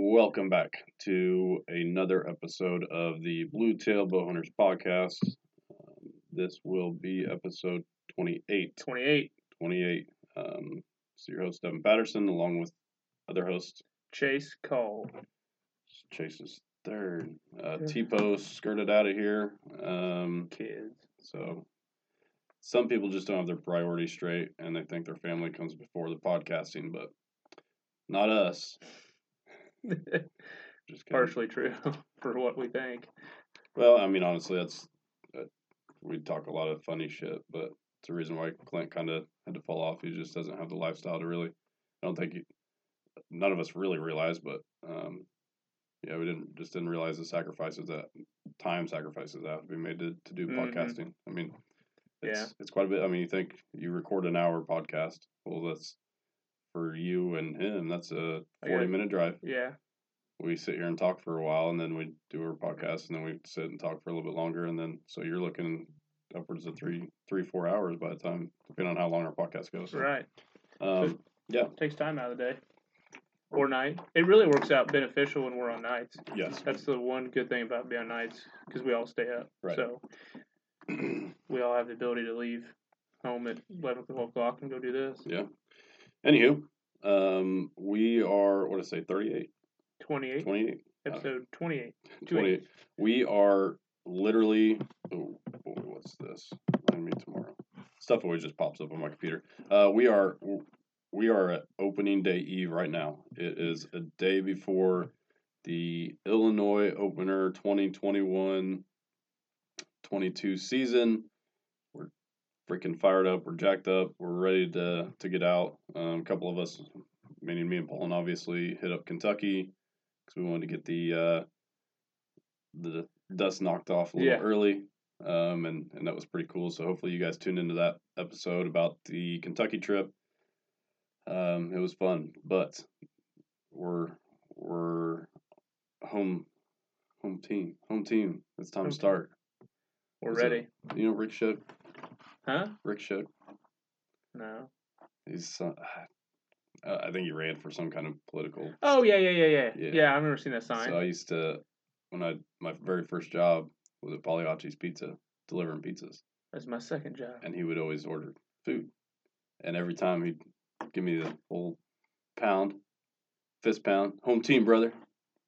Welcome back to another episode of the Blue Tail Bowhunters podcast. Um, this will be episode 28. 28. 28. Um, so your host, Devin Patterson, along with other hosts, Chase Cole. Chase's third. Uh, Yeah. T-Post skirted out of here. Um, Kids. so some people just don't have their priorities straight and they think their family comes before the podcasting, but not us. Just. Partially true for what we think. Well, I mean, honestly, that's uh, we talk a lot of funny shit, but it's a reason why Clint kind of had to fall off. He just doesn't have the lifestyle to really. I don't think he, none of us really realized, but um, yeah, we didn't just didn't realize the sacrifices that time sacrifices that have to be made to, to do Mhm. podcasting. I mean, it's, Yeah. it's quite a bit. I mean, you think you record an hour podcast, well, that's for you and him. That's a forty minute drive Yeah. we sit here and talk for a while and then we do our podcast and then we sit and talk for a little bit longer and then so you're looking upwards of three three four hours by the time depending on how long our podcast goes Right. um yeah Takes time out of the day. Or night. It really works out beneficial when we're on nights. yes That's the one good thing about being on nights because we all stay up. Right. So we all have the ability to leave home at 11 12 o'clock and go do this. yeah anywho um we are what did i say 38 28. 28 Episode 28. 28 we are literally oh boy what's this? Remind me tomorrow. Stuff always just pops up on my computer. Uh we are we are at opening day eve right now. It is a day before the illinois opener 2021 22 season freaking fired up we're jacked up we're ready to to get out um, a couple of us meaning me and paul and obviously hit up kentucky because we wanted to get the uh the dust knocked off a little Yeah. early um, and and that was pretty cool. So hopefully you guys tuned into that episode about the Kentucky trip. Um, it was fun, but we're we're home home team home team. It's time to start. We're up? ready. You know Rick Shook. Huh? Rick Shook. No. He's uh, uh, I think he ran for some kind of political. Oh, yeah, yeah, yeah, yeah. Yeah. Yeah, I remember seeing that sign. So I used to when I my very first job was at Pagliacci's Pizza delivering pizzas. That's my second job. and he would always order food. And every time he'd give me the whole pound, fist pound, home team, brother.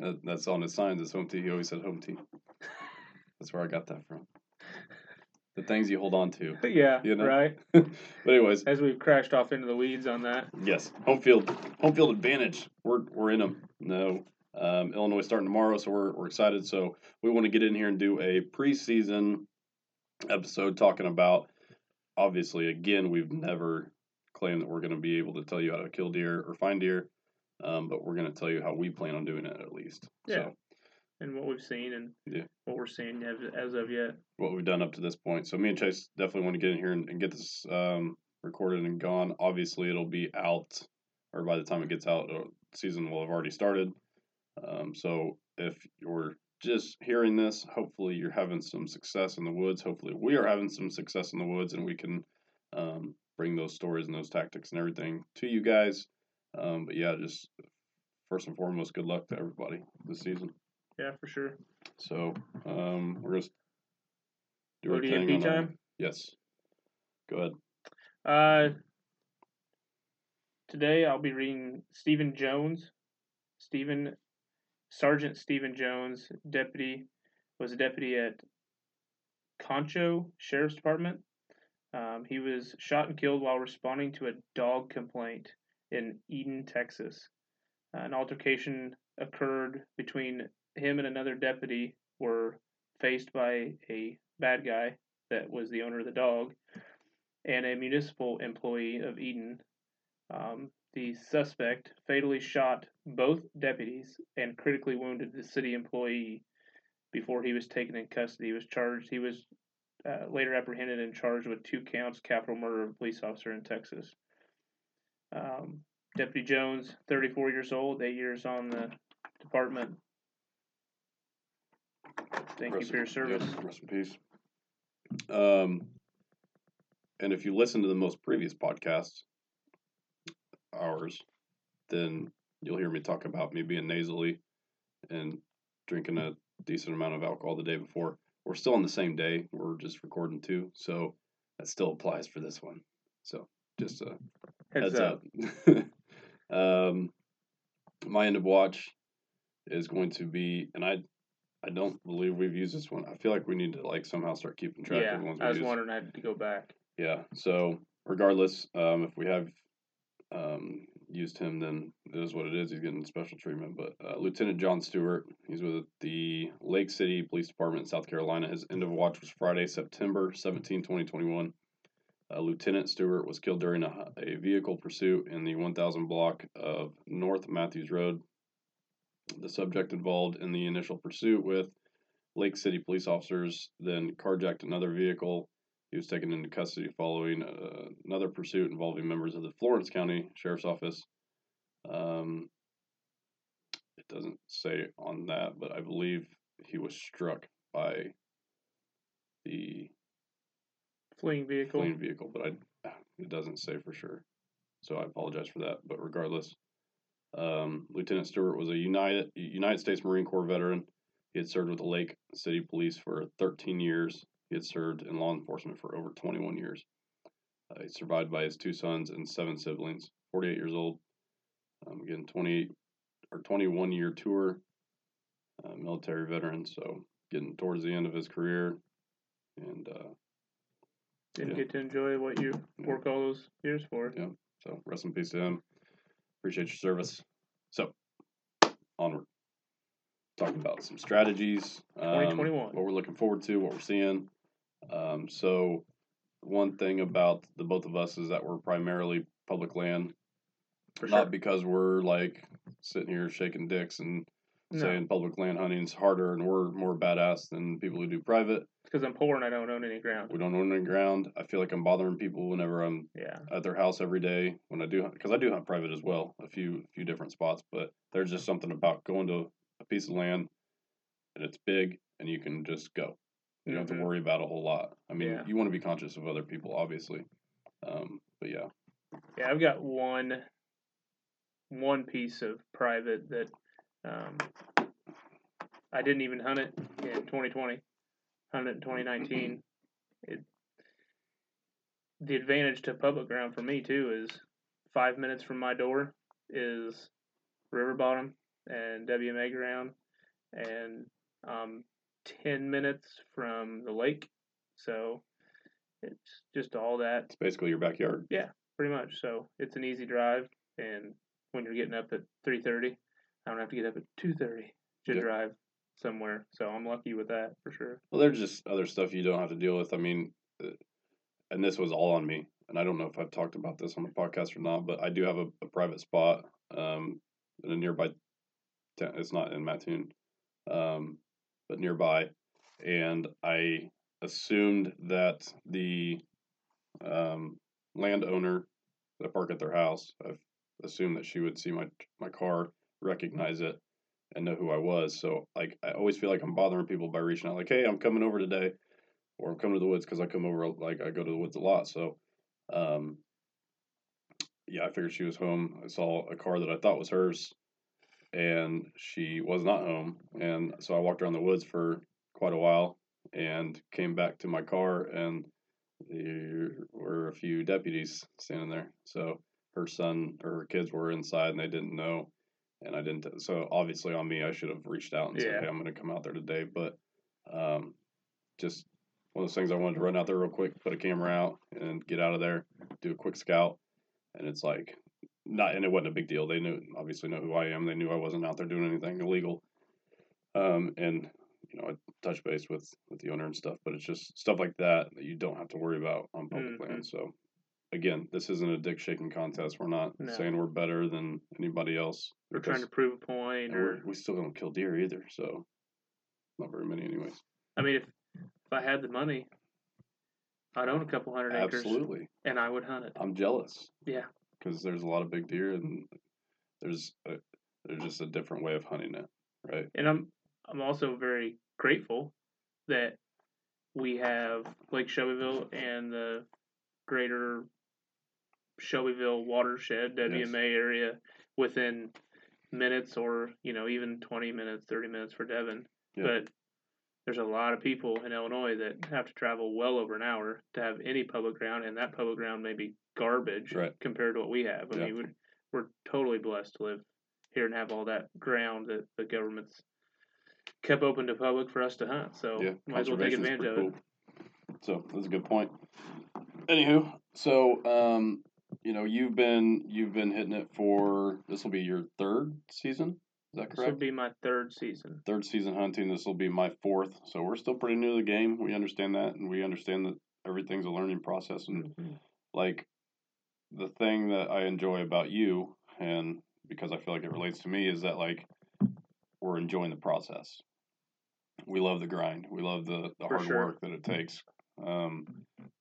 That, that's on his signs. It's home team. He always said home team. That's where I got that from. The things you hold on to. yeah, You know? right. But anyways, As we've crashed off into the weeds on that. yes, home field, home field advantage. We're we're in them. No, um, Illinois starting tomorrow, so we're we're excited. So we want to get in here and do a preseason episode talking about. Obviously, again, we've never claimed that we're going to be able to tell you how to kill deer or find deer, um, but we're going to tell you how we plan on doing it at least. Yeah. So and what we've seen and Yeah. what we're seeing as, as of yet. what we've done up to this point. So me and Chase definitely want to get in here and, and get this um, recorded and gone. Obviously, it'll be out, or by the time it gets out, uh, season will have already started. Um, so if you're just hearing this, hopefully you're having some success in the woods. Hopefully we are having some success in the woods, and we can um, bring those stories and those tactics and everything to you guys. Um, but yeah, just first and foremost, good luck to everybody this season. Yeah, for sure. So um, we're gonna do our thing on our- time? Yes. Go ahead. Uh, today I'll be reading Stephen Jones. Stephen Sergeant Stephen Jones, deputy, was a deputy at Concho Sheriff's Department. Um, he was shot and killed while responding to a dog complaint in Eden, Texas. an altercation occurred between him and another deputy. Were faced by a bad guy that was the owner of the dog and a municipal employee of Eden. Um, the suspect fatally shot both deputies and critically wounded the city employee before he was taken in custody. He was charged. He was uh, later apprehended and charged with two counts capital murder of a police officer in Texas. Um, Deputy Jones, 34 years old, eight years on the department. Thank you for your service. yes, rest in peace. Um, and if you listen to the most previous podcasts, ours, then you'll hear me talk about me being nasally and drinking a decent amount of alcohol the day before. We're still on the same day. We're just recording two, so that still applies for this one. So just a Heads, heads, up. up. um, my end of watch is going to be, and I, I don't believe we've used this one. I feel like we need to like somehow start keeping track Yeah, of the ones we I was wondering. I had to go back. Yeah. So regardless, um, if we have um, used him, then it is what it is. He's getting special treatment. But uh, Lieutenant John Stewart, he's with the Lake City Police Department in South Carolina. His end of watch was Friday, September 17, 2021. Uh, Lieutenant Stewart was killed during a, a vehicle pursuit in the 1000 block of North Matthews Road. The subject involved in the initial pursuit with Lake City police officers then carjacked another vehicle he was taken into custody following uh, another pursuit involving members of the Florence County Sheriff's Office. Um, it doesn't say on that, but I believe he was struck by the Fleeing vehicle. fleeing vehicle, but I it doesn't say for sure. So I apologize for that. But regardless, um, Lieutenant Stewart was a United United States Marine Corps veteran. He had served with the Lake City Police for 13 years. He had served in law enforcement for over 21 years. Uh, he's survived by his two sons and seven siblings. 48 years old. Um, again, 28 or 21 year tour. Uh, military veteran, so getting towards the end of his career, and uh, Didn't yeah. get to enjoy what you work all those years for. Yeah. So rest in peace to him. Appreciate your service. So onward. Talking about some strategies. um, 2021. what we're looking forward to, what we're seeing. Um, so one thing about the both of us is that we're primarily public land. For not sure. because we're like sitting here shaking dicks and No, saying public land hunting is harder and we're more badass than people who do private. because I'm poor and I don't own any ground. We don't own any ground. I feel like I'm bothering people whenever I'm Yeah. at their house every day when I do because I do hunt private as well, a few few different spots. But there's just something about going to a piece of land and it's big and you can just go. You don't have to worry about a whole lot. I mean, Yeah. you want to be conscious of other people, obviously. Um, but yeah, Yeah, I've got one one piece of private that um, I didn't even hunt it in 2020. Hunted it in 2019. It the advantage to public ground for me too is five minutes from my door is river bottom and WMA ground, and um, ten minutes from the lake. So it's just all that it's basically your backyard. Yeah, pretty much. So it's an easy drive, and when you're getting up at three thirty, I don't have to get up at two thirty to drive somewhere. So I'm lucky with that for sure. Well, there's just other stuff you don't have to deal with. I mean, uh, and this was all on me. And I don't know if I've talked about this on the podcast or not, but I do have a, a private spot um, in a nearby. ta- It's not in Mattoon, um, but nearby, and I assumed that the um, landowner that I park at their house, I've assumed that she would see my my car, recognize it, and know who I was. So like I always feel like I'm bothering people by reaching out like, "Hey, I'm coming over today," or "I'm coming to the woods" because I come over like I go to the woods a lot. So, um, yeah, I figured she was home. I saw a car that I thought was hers, and she was not home. And so I walked around the woods for quite a while and came back to my car, and there were a few deputies standing there. So her son or her kids were inside, and they didn't know and I didn't. So obviously on me, I should have reached out and said, "Hey, I'm going to come out there today." But um, just one of those things I wanted to run out there real quick, put a camera out, and get out of there, do a quick scout, and it's like not, and it wasn't a big deal. They knew, obviously, know who I am. They knew I wasn't out there doing anything illegal. Um, and you know, I touch base with with the owner and stuff, but it's just stuff like that that you don't have to worry about on public Mhm. land. So. Again, this isn't a dick shaking contest. We're not No. saying we're better than anybody else. We're trying to prove a point, or we still don't kill deer either, so not very many, anyways. I mean, if if I had the money, I'd own a couple hundred acres, Absolutely, and I would hunt it. I'm jealous Yeah, because there's a lot of big deer, and there's a, there's just a different way of hunting it, right? and I'm I'm also very grateful that we have Lake Shelbyville and the greater Shelbyville watershed WMA area within minutes or you know even 20 minutes 30 minutes for Yeah. but there's a lot of people in illinois that have to travel well over an hour to have any public ground and that public ground may be garbage Right. compared to what we have i Yeah. mean we're, we're totally blessed to live here and have all that ground that the government's kept open to public for us to hunt so yeah, might as well take advantage of it cool. So that's a good point. Anywho, so um, you know, you've been you've been hitting it for this will be your third season. Is that correct? this will be my third season third season hunting. This will be my fourth. So we're still pretty new to the game. We understand that, and we understand that everything's a learning process. And Mhm. like the thing that I enjoy about you, and because I feel like it relates to me, is that like we're enjoying the process. We love the grind. We love the, the For hard sure. work that it takes. Um,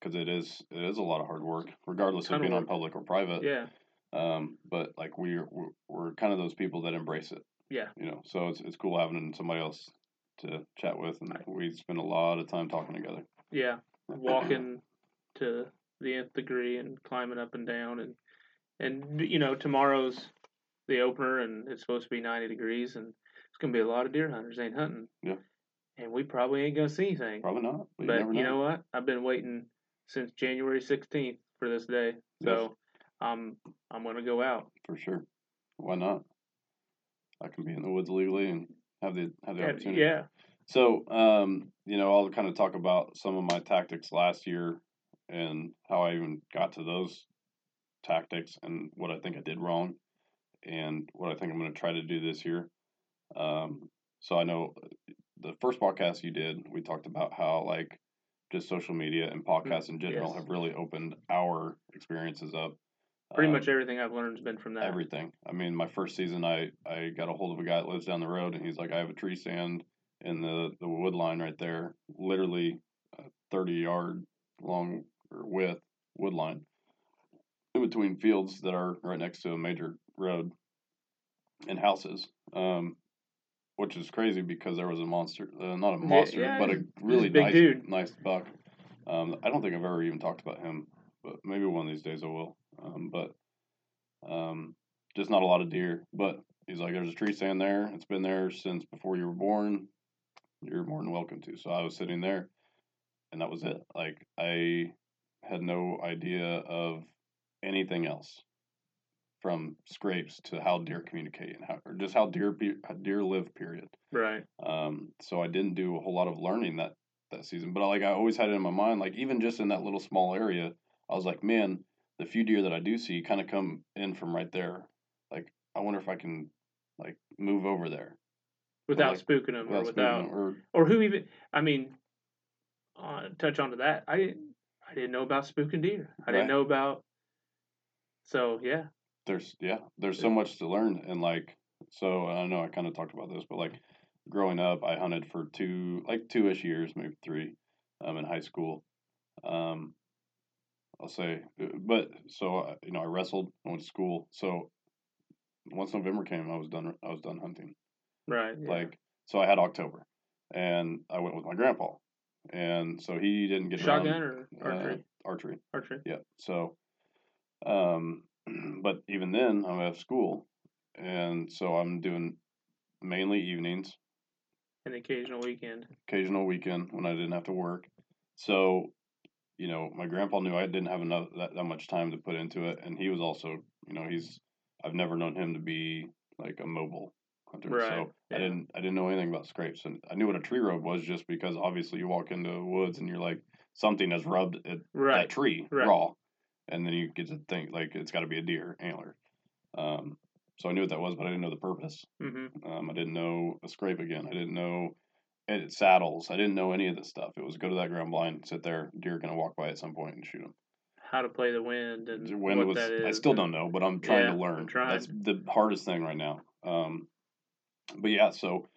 because it is it is a lot of hard work, regardless of being on public or private. yeah Um, but like we're, we're we're kind of those people that embrace it. Yeah. You know, so it's it's cool having somebody else to chat with, and Right. we spend a lot of time talking together. yeah walking to the nth degree and climbing up and down and and you know tomorrow's the opener and it's supposed to be 90 degrees and it's gonna be a lot of deer hunters ain't hunting Yeah. and we probably ain't gonna see anything Probably not, but, but you never know. you know what i've been waiting since january 16th for this day so um i'm gonna go out for sure. Why not? I can be in the woods legally and have the have the yeah, opportunity. yeah So, um, you know, I'll kind of talk about some of my tactics last year and how I even got to those tactics and what I think I did wrong and what I think I'm going to try to do this year. Um, so I know the first podcast you did, we talked about how like just social media and podcasts in general yes. have really opened our experiences up. pretty Um, much everything i've learned has been from that everything. I mean, my first season, I I got a hold of a guy that lives down the road, and he's like, I have a tree stand in the the wood line right there, literally a thirty yard long or width wood line in between fields that are right next to a major road and houses. Um, which is crazy because there was a monster, uh, not a monster, yeah, but a really nice, dude. nice buck. Um, I don't think I've ever even talked about him, but maybe one of these days I will. Um, but um, just not a lot of deer. But he's like, there's a tree stand there. It's been there since before you were born. You're more than welcome to. So I was sitting there, and that was it. Like I had no idea of anything else, from scrapes to how deer communicate and how, or just how deer be, how deer live. Period. right Um, so I didn't do a whole lot of learning that that season. But like I always had it in my mind, like even just in that little small area, I was like, man, the few deer that I do see kind of come in from right there. Like I wonder if I can like move over there without like, spooking them or without without spooking 'em, or or who even I mean, uh, touch onto that. I didn't I didn't know about spooking deer. I Right. didn't know about. So yeah, there's yeah, there's so much to learn and like so I know I kind of talked about this, but like growing up, I hunted for two like two ish years, maybe three, um, in high school. Um, I'll say, uh, but so uh, you know, I wrestled, I went to school. So once November came, I was done. I was done hunting. right. Yeah. Like so, I had October, and I went with my grandpa, and so he didn't get shotgun around, or uh, archery. archery. archery. Yeah. So, um, but even then, I'm at school, and so I'm doing mainly evenings, An occasional weekend. occasional weekend when I didn't have to work. So, you know, my grandpa knew I didn't have enough that, that much time to put into it, and he was also, you know, he's I've never known him to be like a mobile hunter. Right, So yeah. I didn't I didn't know anything about scrapes, and I knew what a tree rub was just because obviously you walk into the woods and you're like something has rubbed at Right. that tree right. raw, and then you get to think like it's got to be a deer antler. Um, so I knew what that was, but I didn't know the purpose. hmm Um, I didn't know a scrape again. I didn't know edit saddles. I didn't know any of this stuff. It was go to that ground blind, sit there, deer gonna walk by at some point and shoot them. How to play the wind and The wind what was. that is. I still don't know, but I'm trying Yeah, to learn. trying. That's the hardest thing right now. Um, but yeah, so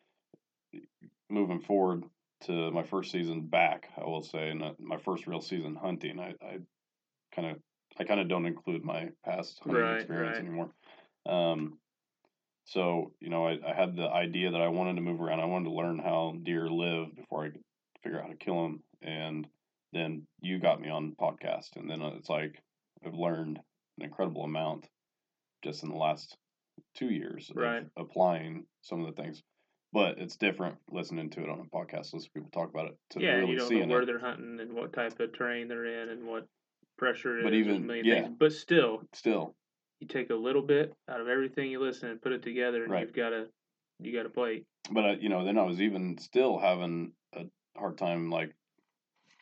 moving forward to my first season back, I will say, and uh, my first real season hunting, I kind of, I kind of don't include my past hunting Right, experience right. anymore. Um, so you know, I, I had the idea that I wanted to move around. I wanted to learn how deer live before I could figure out how to kill them, and then you got me on podcast, and then it's like I've learned an incredible amount just in the last two years of Right. applying some of the things. But it's different listening to it on a podcast, listen to people talk about it to yeah, really you don't know where it. they're hunting and what type of terrain they're in and what pressure But even- a million yeah. things. But still, Still, you take a little bit out of everything you listen and put it together, and Right. you've got a you got a plate. but uh, you know, then I was even still having a hard time like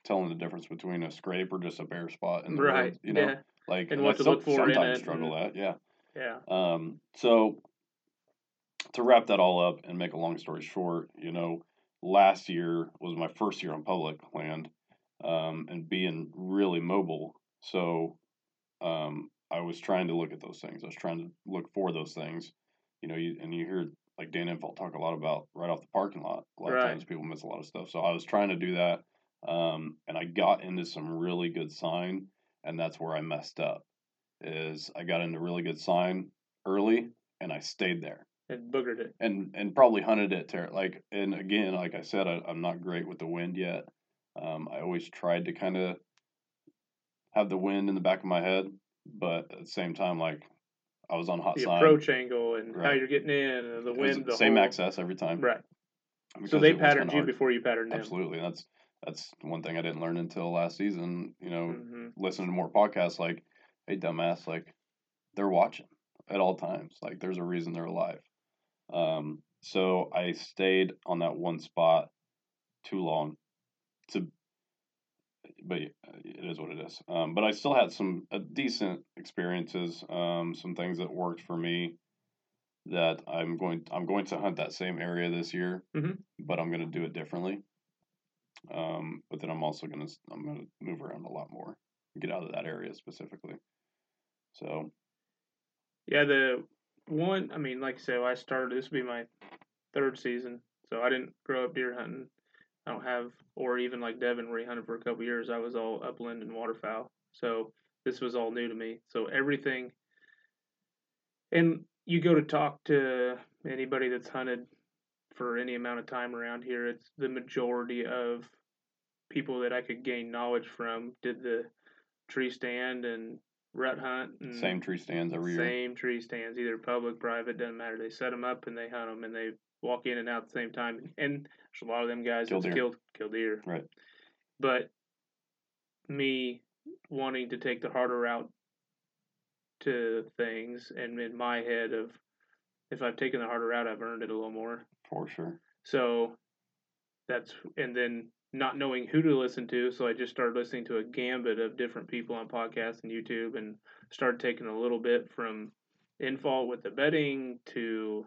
telling the difference between a scrape or just a bare spot in the Right. you know, yeah. like And what to look for in Sometimes struggle at, yeah. Yeah. Um, so to wrap that all up and make a long story short, you know, last year was my first year on public land, um, and being really mobile. So, um, I was trying to look at those things. I was trying to look for those things, you know, you, and you hear like Dan Infalt talk a lot about right off the parking lot. A lot Right. of times people miss a lot of stuff. So I was trying to do that. Um, and I got into some really good sign and that's where I messed up is I got into really good sign early and I stayed there And boogered it. and and probably hunted it ter- like and again like I said I, I'm not great with the wind yet. Um, I always tried to kind of have the wind in the back of my head, but at the same time like I was on hot The sign. approach angle and how you're getting in and the wind. the same whole, access every time. Right. So they patterned you before you patterned them. Absolutely, that's that's one thing I didn't learn until last season. You know, hmm listening to more podcasts like, hey, dumbass, like they're watching at all times. Like there's a reason they're alive. Um, so I stayed on that one spot too long to, but it is what it is. Um, but I still had some uh, decent experiences, um, some things that worked for me that I'm going, I'm going to hunt that same area this year, Mhm. but I'm going to do it differently. Um, but then I'm also going to, I'm going to move around a lot more get out of that area specifically. So Yeah, the one, I mean, like I said, I started, this would be my third season. So I didn't grow up deer hunting. I don't have, or even like Devin, where he hunted for a couple years, I was all upland and waterfowl. So this was all new to me. So everything, and you go to talk to anybody that's hunted for any amount of time around here, it's the majority of people that I could gain knowledge from did the tree stand and rut hunt and same tree stands every year. same tree stands, either public, private, doesn't matter. They set them up and they hunt them and they walk in and out at the same time. And there's a lot of them guys Kill that's deer. killed kill deer. Right. But me wanting to take the harder route to things, and in my head of if I've taken the harder route, I've earned it a little more. For sure. So that's and then not knowing who to listen to, so I just started listening to a gambit of different people on podcasts and YouTube, and started taking a little bit from infalt with the bedding to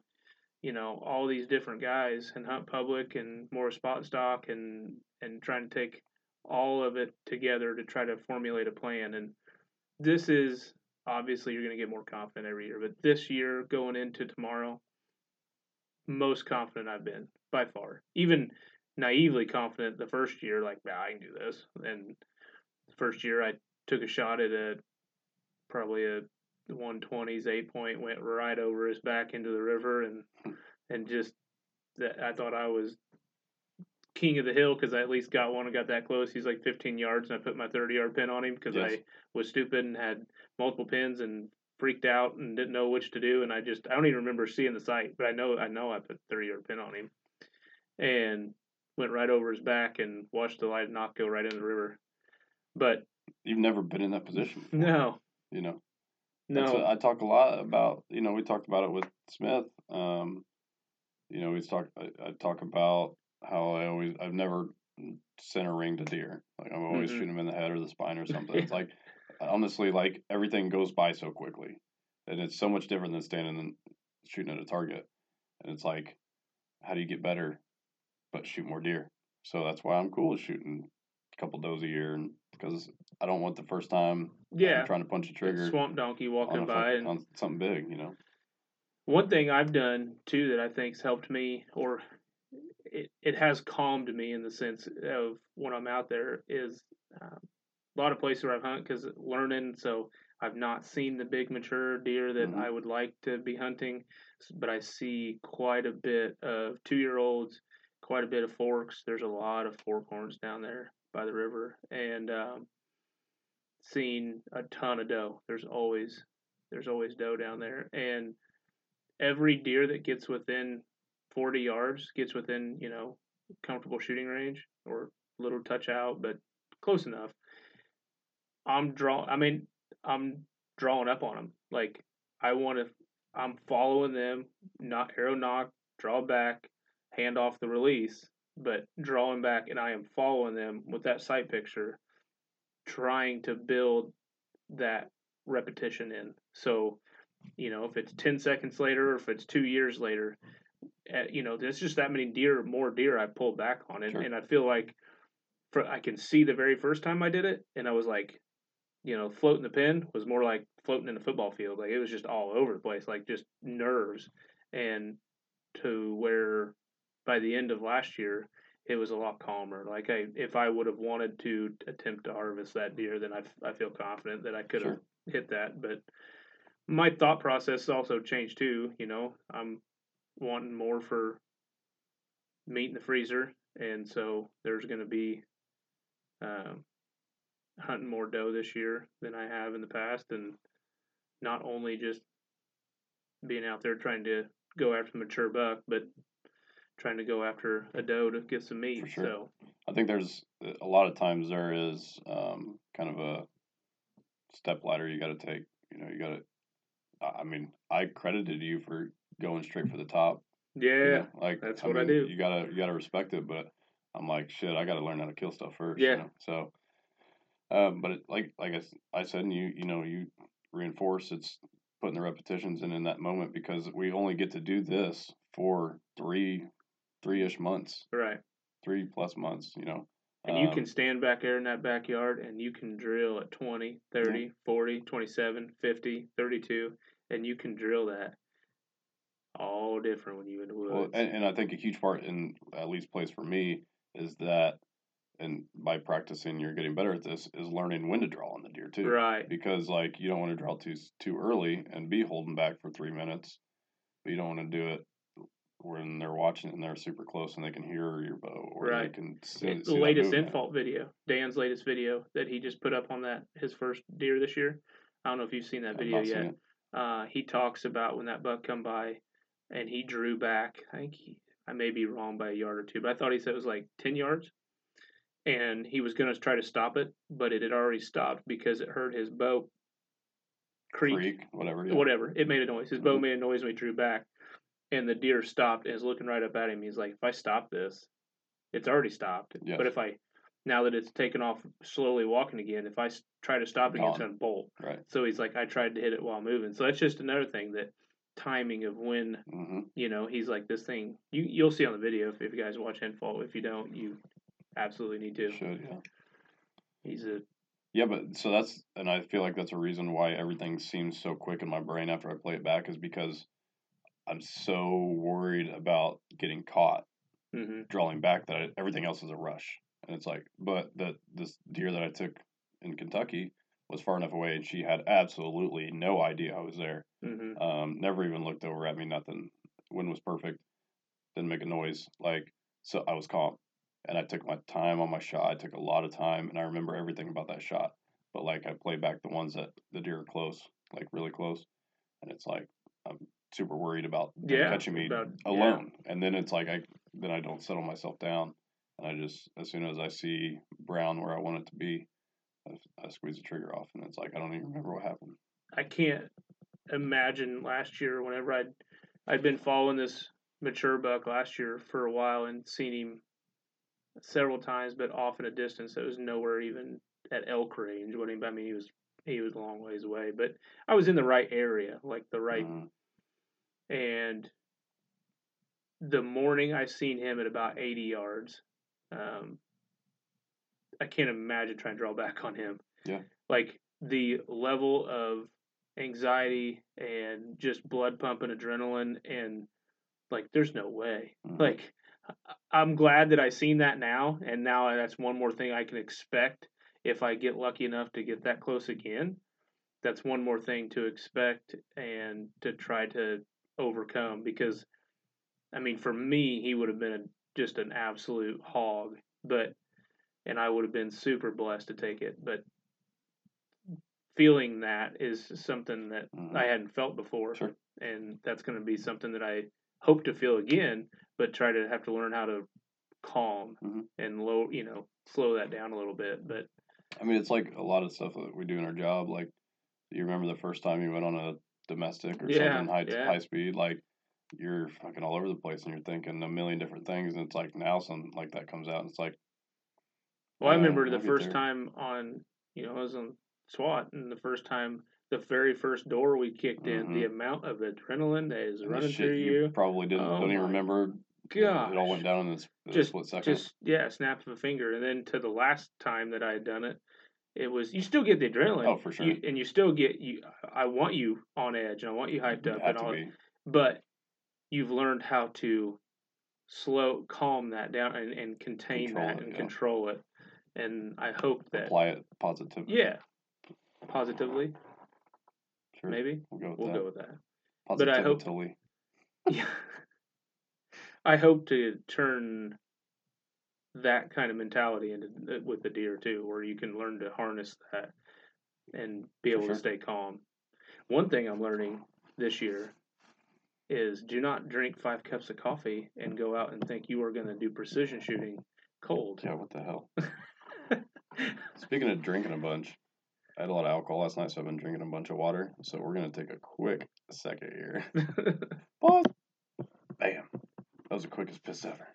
you know all these different guys and hunt public and more spot stock and and trying to take all of it together to try to formulate a plan and this is obviously you're going to get more confident every year but this year going into tomorrow most confident I've been by far. Even naively confident the first year, like, nah, I can do this. And the first year I took a shot at a probably a 120s eight point, went right over his back into the river, and and just that I thought I was king of the hill because I at least got one and got that close. He's like 15 yards, and I put my 30 yard pin on him because Yes. I was stupid and had multiple pins and freaked out and didn't know which to do and I just I don't even remember seeing the sight, but I know I know I put thirty yard pin on him. And went right over his back and watched the light nock go right into the river. But You've never been in that position. Before, no, You know. No, I talk a lot about. You know, we talked about it with Smith. Um, you know, we talk. I, I talk about how I always. I've never sent a ring to deer. Like I'm always Mhm. shooting them in the head or the spine or something. It's like honestly, like everything goes by so quickly, and it's so much different than standing and shooting at a target. And it's like, how do you get better, but shoot more deer? So that's why I'm cool with shooting a couple does a year, and because I don't want the first time I'm yeah, trying to punch a trigger swamp donkey walking by fuck- and on something big, you know. One thing I've done too that I think's helped me, or it, it has calmed me in the sense of when I'm out there, is um, a lot of places where I've hunted because learning. So I've not seen the big mature deer that Mhm. I would like to be hunting, but I see quite a bit of two year olds, quite a bit of forks. There's a lot of fork horns down there by the river, and um, seen a ton of doe. There's always there's always doe down there, and every deer that gets within 40 yards gets within you know comfortable shooting range or little touch out, but close enough. I'm draw. I mean, I'm drawing up on them. Like I want to. I'm following them. Not arrow nock, draw back, hand off the release, but drawing back, and I am following them with that sight picture, trying to build that repetition in. So, you know, if it's ten seconds later, or if it's two years later, uh, you know, there's just that many deer, more deer I pulled back on, and, Sure. and I feel like, for I can see the very first time I did it, and I was like, you know, floating the pin was more like floating in the football field. Like it was just all over the place, like just nerves. And to where by the end of last year, it was a lot calmer. Like I, if I would have wanted to attempt to harvest that deer, then I, I feel confident that I could have Sure. hit that. But my thought process also changed too. You know, I'm wanting more for meat in the freezer, and so there's going to be um, hunting more doe this year than I have in the past, and not only just being out there trying to go after the mature buck, but trying to go after a doe to get some meat. Sure. So I think there's a lot of times there is um, kind of a step ladder you got to take. You know, you got to. I mean, I credited you for going straight for the top. you yeah, know, like that's what I mean, do. You gotta you gotta respect it, but I'm like shit. I gotta learn how to kill stuff first. Yeah. You know? So, um, but it, like like I, I said, and you you know you reinforce it's putting the repetitions in in that moment because we only get to do this for three three ish months, right. three plus months. You know. And you Um, can stand back there in that backyard and you can drill at 20, 30, 40, 27, 50, 32, and you can drill that all different when you in the woods. Well, and, and I think a huge part in at least place for me is that, and by practicing, you're getting better at this. Is learning when to draw on the deer too, right. Because like you don't want to draw too too early and be holding back for three minutes, but you don't want to do it when they're watching and they're super close and they can hear your bow or they Right. can see, It- see the latest movement. Infalt video, Dan's latest video that he just put up on that his first deer this year. I don't know if you've seen that video yet. Uh, he talks about when that buck come by, and he drew back. I think he, I may be wrong by a yard or two, but I thought he said it was like ten yards, and he was going to try to stop it, but it had already stopped because it heard his bow creak, Creek, whatever. Yeah. whatever. It made a noise. His bow Mhm. made a noise when he drew back, and the deer stopped and is looking right up at him. He's like, "If I stop this, it's already stopped. Yes. But if I now that it's taken off, slowly walking again, if I try to stop it, it's Gone. going to bolt." Right. So he's like, I tried to hit it while moving. So that's just another thing that timing of when hmm you know he's like this thing. You you'll see on the video if, if you guys watch Infalt. If you don't, you absolutely need to. Should yeah. He's a Yeah, but so that's, and I feel like that's a reason why everything seems so quick in my brain after I play it back is because I'm so worried about getting caught hmm drawing back that I, everything else is a rush. And it's like, but that this deer that I took in Kentucky was far enough away, and she had absolutely no idea I was there. hmm Um, never even looked over at me. Nothing. Wind was perfect. Didn't make a noise. Like so, I was calm, and I took my time on my shot. I took a lot of time, and I remember everything about that shot. But like I play back the ones that the deer are close, like really close, and it's like I'm super worried about Yeah, catching me about- yeah. alone. And then it's like I then I don't settle myself down, and I just as soon as I see brown where I want it to be, I, I squeeze the trigger off, and it's like I don't even remember what happened. I can't imagine last year whenever I'd I'd been following this mature buck last year for a while and seen him several times, but off in a distance that was nowhere even at elk range. What I mean, he was he was a long ways away, but I was in the right area, like the right. Mhm. And the morning I've seen him at about eighty yards, um, I can't imagine trying to draw back on him. Yeah. Like the level of anxiety and just blood pumping adrenaline and like there's no way. Mhm. Like I'm glad that I seen that now and now that's one more thing I can expect if I get lucky enough to get that close again. That's one more thing to expect and to try to overcome because I mean for me he would have been a, just an absolute hog, but and I would have been super blessed to take it, but feeling that is something that Mhm. I hadn't felt before. Sure. and that's going to be something that I hope to feel again, but try to have to learn how to calm Mhm. and low, you know, slow that down a little bit. But I mean, it's like a lot of stuff that we do in our job. Like, you remember the first time you went on a domestic or Yeah, something high yeah. high speed, like you're fucking all over the place and you're thinking a million different things, and it's like now something like that comes out, and it's like, well, I remember the first there. time on, you know, I was on SWAT, and the first time, the very first door we kicked in, the mm-hmm. amount of adrenaline that is and running through you, probably didn't Oh don't even oh remember. gosh, it all went down in this Just- split second. just yeah, snap of a finger. And then to the last time that I had done it, it was you still get the adrenaline. Oh, for sure. You, and you still get you. I want you on edge, and I want you hyped up, had and all. be. But you've learned how to slow, calm that down, and, and contain Control that it, and yeah. control it. And I hope that apply it positively. yeah, positively sure. maybe We'll go with we'll that. go with that. but I hope- Positively. Yeah. I hope to turn that kind of mentality into uh, with the deer too, where you can learn to harness that and be able sure. to stay calm. One thing I'm learning this year is do not drink five cups of coffee and go out and think you are going to do precision shooting cold. Yeah, what the hell? Speaking of drinking a bunch, I had a lot of alcohol last night, so I've been drinking a bunch of water. So we're gonna take a quick second here. Pause. Bam. That was the quickest piss ever.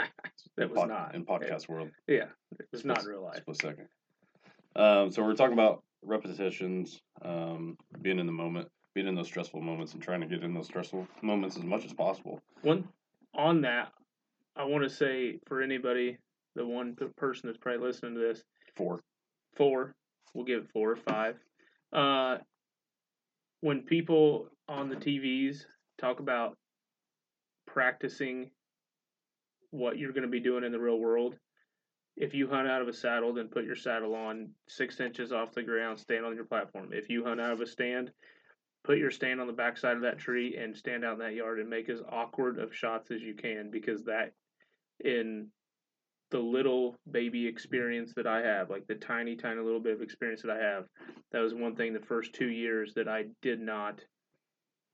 that In was not in podcast world. Yeah, it was not real life. Split second. Um, so we're talking about repetitions, um, being in the moment, being in those stressful moments, and trying to get in those stressful moments as much as possible. One on that, I want to say for anybody, the one person that's probably listening to this, Four. four, we'll give it four or five. Uh, when people on the TVs talk about practicing what you're going to be doing in the real world, if you hunt out of a saddle, then put your saddle on six inches off the ground, stand on your platform. If you hunt out of a stand, put your stand on the backside of that tree and stand out in that yard and make as awkward of shots as you can because that in the little baby experience that I have, like the tiny, tiny little bit of experience that I have, that was one thing the first two years that I did not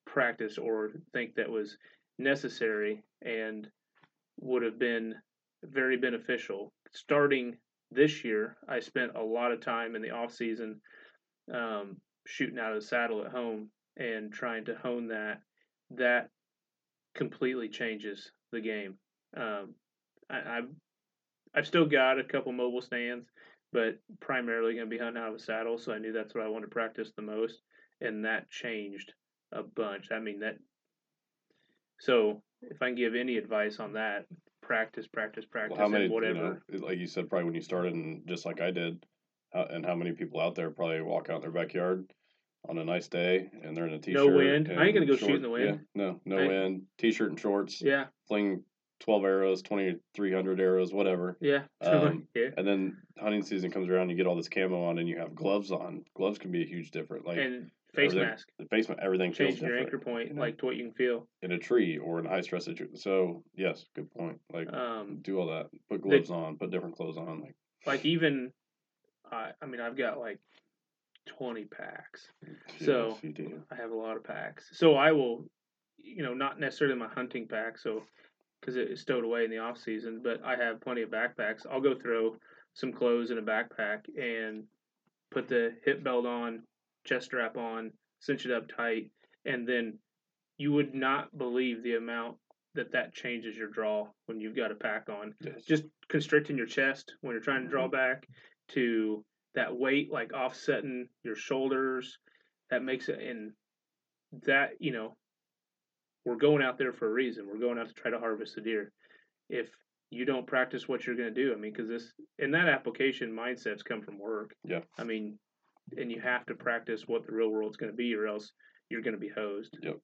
practice or think that was necessary and would have been very beneficial. Starting this year, I spent a lot of time in the off season um, shooting out of the saddle at home and trying to hone that. That completely changes the game. Um, I, I've I've still got a couple mobile stands, but primarily going to be hunting out of a saddle. So I knew that's what I wanted to practice the most, and that changed a bunch. I mean that. So if I can give any advice on that, practice, practice, practice, Well, many, and whatever. you know, like you said, probably when you started, and just like I did, how, and how many people out there probably walk out in their backyard on a nice day and they're in a t-shirt. No wind. I ain't gonna go shoot in the wind. Yeah, no, no I- wind. T-shirt and shorts. yeah, Fling twelve arrows, twenty three hundred arrows, whatever. yeah, Um, yeah. And then hunting season comes around, you get all this camo on, and you have gloves on. Gloves can be a huge difference. Like and face mask, the face, mask. everything change your different anchor point, like to what you can feel. in a tree or in a high stress situation. So yes, good point. Like Um, do all that. Put gloves on. Put different clothes on. Like like even, I I mean, I've got like twenty packs. So- yes, do. I have a lot of packs. So I will, you know, not necessarily my hunting pack, so because it is stowed away in the off season, but I have plenty of backpacks. I'll go throw some clothes in a backpack and put the hip belt on, chest strap on, cinch it up tight, and then you would not believe the amount that that changes your draw when you've got a pack on. Yes. just constricting your chest when you're trying to draw mm-hmm. back to that weight like offsetting your shoulders that makes it and that you know we're going out there for a reason. We're going out to try to harvest the deer. If you don't practice what you're going to do i mean because this in that application mindsets come from work. Yeah. i mean and you have to practice what the real world's going to be or else you're going to be hosed Yep.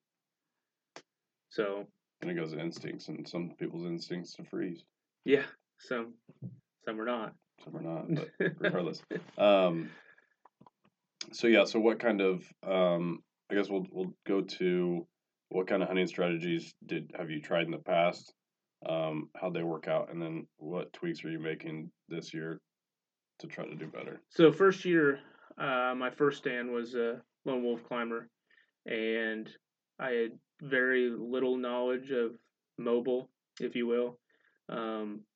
so and it goes to instincts, and some people's instincts to freeze. yeah some some are not Some are not, but regardless. Um, so yeah, so what kind of um, I guess we'll we'll go to what kind of hunting strategies did have you tried in the past? Um, how'd they work out, and then what tweaks are you making this year to try to do better? So first year, uh, my first stand was a lone wolf climber, and I had very little knowledge of mobile, if you will, um,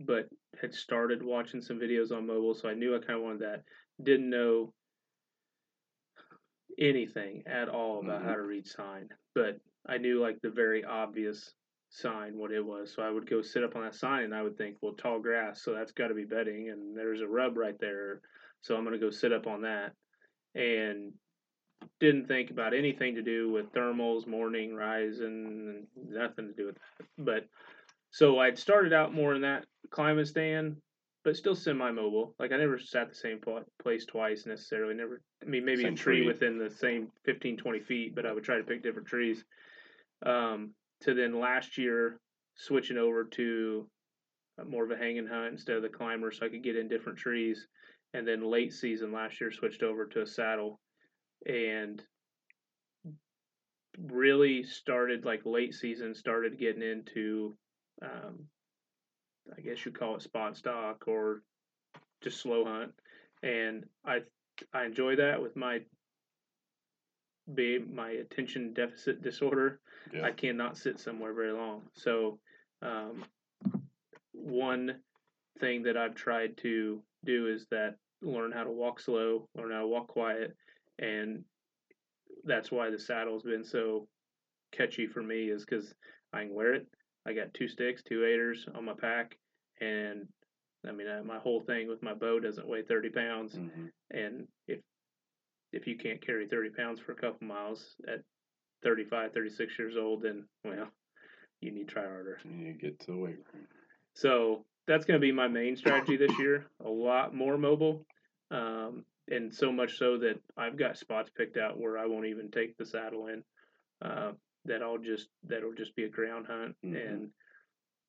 but had started watching some videos on mobile, so I knew I kind of wanted that. Didn't know anything at all about how Mhm. to read sign, but I knew like the very obvious sign what it was. So I would go sit up on that sign and I would think, well, tall grass, so that's got to be bedding, and there's a rub right there, so I'm gonna go sit up on that, and didn't think about anything to do with thermals, morning, rising, nothing to do with that. But so I'd started out more in that climate stand, but still semi-mobile. Like I never sat the same place twice necessarily. Never, I mean, maybe Same a tree tree. within the same 15, 20 feet, but I would try to pick different trees. Um, to then last year switching over to uh, more of a hanging hunt instead of the climber, so I could get in different trees. And then late season last year switched over to a saddle, and really started like late season started getting into um, I guess you call it spot stock or just slow hunt, and I I enjoy that with my be my attention deficit disorder. Yeah. I cannot sit somewhere very long. So um, one thing that I've tried to do is that learn how to walk slow, learn how to walk quiet, and that's why the saddle's been so catchy for me is because I can wear it. I got two sticks, two aiders on my pack, and I mean uh, my whole thing with my bow doesn't weigh thirty pounds, Mhm. and if if you can't carry thirty pounds for a couple miles at 35, 36 years old, then well, you need to try harder. You need get to the weight room. So that's going to be my main strategy this year. A lot more mobile, um, and so much so that I've got spots picked out where I won't even take the saddle in. Uh, that I'll just that'll just be a ground hunt, Mhm. and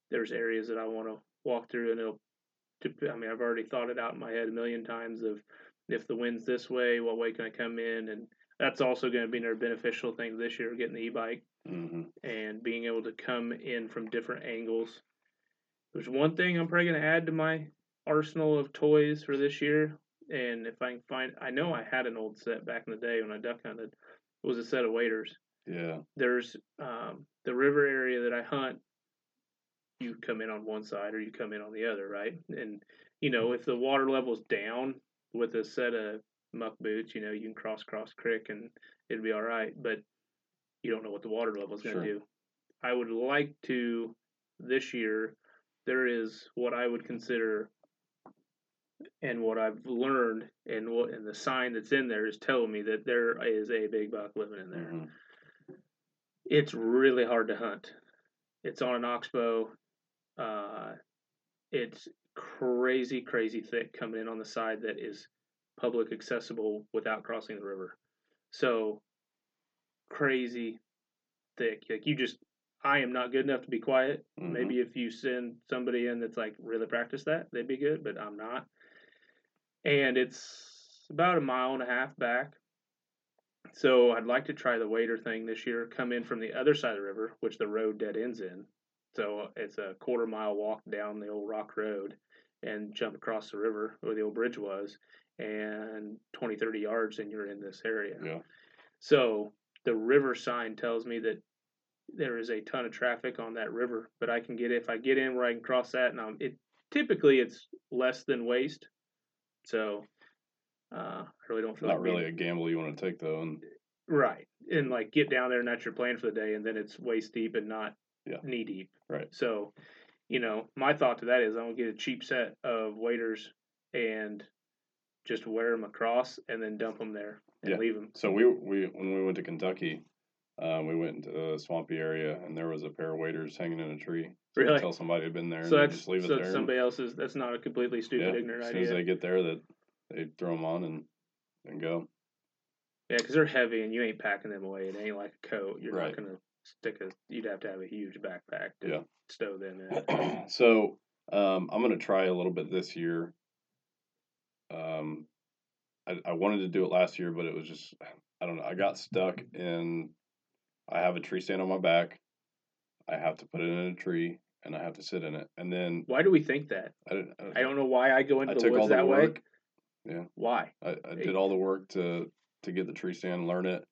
there's areas that I want to walk through, and it'll. I mean, I've already thought it out in my head a million times of if the wind's this way, what way can I come in, and that's also going to be another beneficial thing this year, getting the e-bike hmm and being able to come in from different angles. There's one thing I'm probably going to add to my arsenal of toys for this year, and if I can find, I know I had an old set back in the day when I duck hunted. It was a set of waders. Yeah. There's um, the river area that I hunt. You come in on one side or you come in on the other, right? And you know if the water level's down with a set of muck boots, you know you can cross cross creek and it'll be all right. But you don't know what the water level's going to Sure. do. I would like to this year. There is what I would consider, and what I've learned, and what and the sign that's in there is telling me that there is a big buck living in there. Mhm. It's really hard to hunt. It's on an oxbow. Uh, it's crazy, crazy thick coming in on the side that is public accessible without crossing the river. So crazy thick. Like you just, I am not good enough to be quiet. Mhm. Maybe if you send somebody in that's like really practice that, they'd be good, but I'm not. And it's about a mile and a half back. So I'd like to try the wader thing this year. Come in from the other side of the river, which the road dead ends in. So it's a quarter mile walk down the old rock road and jump across the river where the old bridge was and 20 30 yards and you're in this area Yeah. so the river sign tells me that there is a ton of traffic on that river but i can get if i get in where i can cross that and I'm, it typically it's less than waist so uh, I really don't feel Not like being- really a gamble you want to take though, and Right. And like get down there and that's your plan for the day and then it's waist deep and not Yeah. knee deep. Right. So, you know, my thought to that is I'm gonna get a cheap set of waders and just wear them across and then dump them there and Yeah. leave them. so we we when we went to Kentucky, um, we went into a swampy area and there was a pair of waders hanging in a tree. So Really? Tell somebody had been there So that's just leave it there. somebody else's. That's not a completely stupid yeah, ignorant as soon as they get there, that they throw them on and and go. Yeah, because they're heavy and you ain't packing them away. It ain't like a coat. You're Right. not gonna stick a. You'd have to have a huge backpack to Yeah. stow them in. so um, I'm gonna try a little bit this year. Um, I, I wanted to do it last year, but it was just I don't know. I got stuck in. I have a tree stand on my back. I have to put it in a tree, and I have to sit in it. And then Why do we think that? I didn't. I don't know why I go into I the took woods all the that way. work. Yeah. Why? I, I did all the work to to get the tree stand, learn it.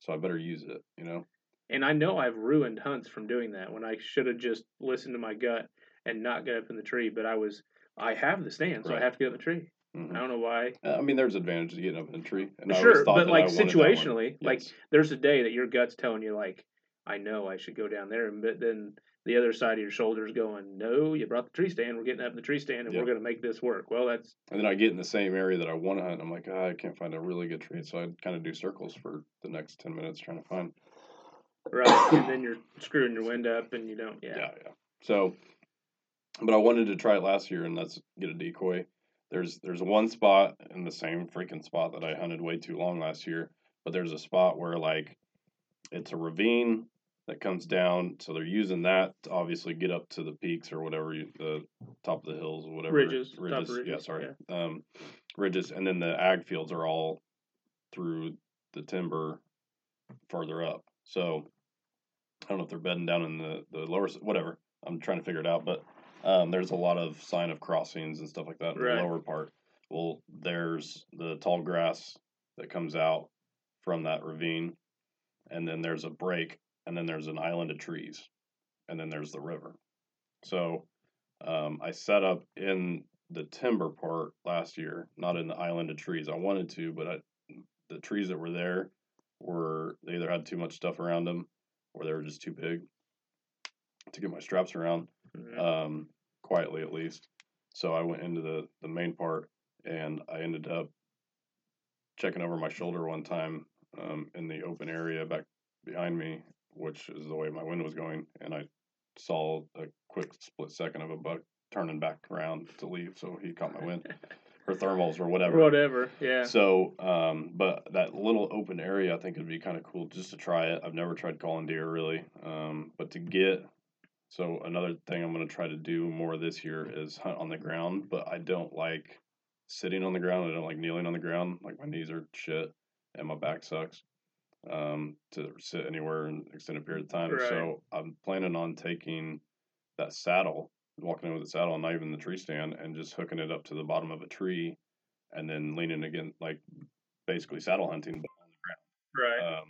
So I better use it. You know. And I know I've ruined hunts from doing that when I should have just listened to my gut and not get up in the tree. But I was, I have the stand, so Right. I have to get up in the tree. Mhm. I don't know why. Uh, I mean, there's advantages to getting up in a tree. And Sure, but like I wanted that situationally, like Yes. there's a day that your gut's telling you like, I know I should go down there, and but then the other side of your shoulders going, no, you brought the tree stand. We're getting up in the tree stand, and Yeah. we're going to make this work. Well, that's And then I get in the same area that I want to hunt. And I'm like, ah, I can't find a really good tree. So I kind of do circles for the next 10 minutes trying to find. right. and then you're screwing your wind up, and you don't. Yeah. Yeah, yeah. So, but I wanted to try it last year and let's get a decoy. There's there's one spot in the same freaking spot that I hunted way too long last year, but there's a spot where like it's a ravine that comes down, so they're using that to obviously get up to the peaks or whatever you, the top of the hills or whatever Ridges, of ridges, yeah, ridges, sorry, um, ridges, and then the ag fields are all through the timber further up. So I don't know if they're bedding down in the the lower whatever. I'm trying to figure it out, but um, there's a lot of sign of crossings and stuff like that in Right. the lower part. Well, there's the tall grass that comes out from that ravine, and then there's a break, and then there's an island of trees, and then there's the river. So um, I set up in the timber part last year, not in the island of trees. I wanted to, but I, the trees that were there were they either had too much stuff around them, or they were just too big to get my straps around Mhm. um, quietly at least. So I went into the the main part, and I ended up checking over my shoulder one time um, in the open area back behind me, which is the way my wind was going, and I saw a quick split second of a buck turning back around to leave, so he caught my wind or thermals or whatever. Whatever. Yeah. So, um, but that little open area, I think it'd be kind of cool just to try it. I've never tried calling deer really, um, but to get so another thing I'm going to try to do more this year is hunt on the ground, but I don't like sitting on the ground. I don't like kneeling on the ground. Like my knees are shit and my back sucks um, to sit anywhere an extended period of time. Right. So I'm planning on taking that saddle, walking in with the saddle, not even the tree stand, and just hooking it up to the bottom of a tree, and then leaning again, like basically saddle hunting. but on the ground. right. Um,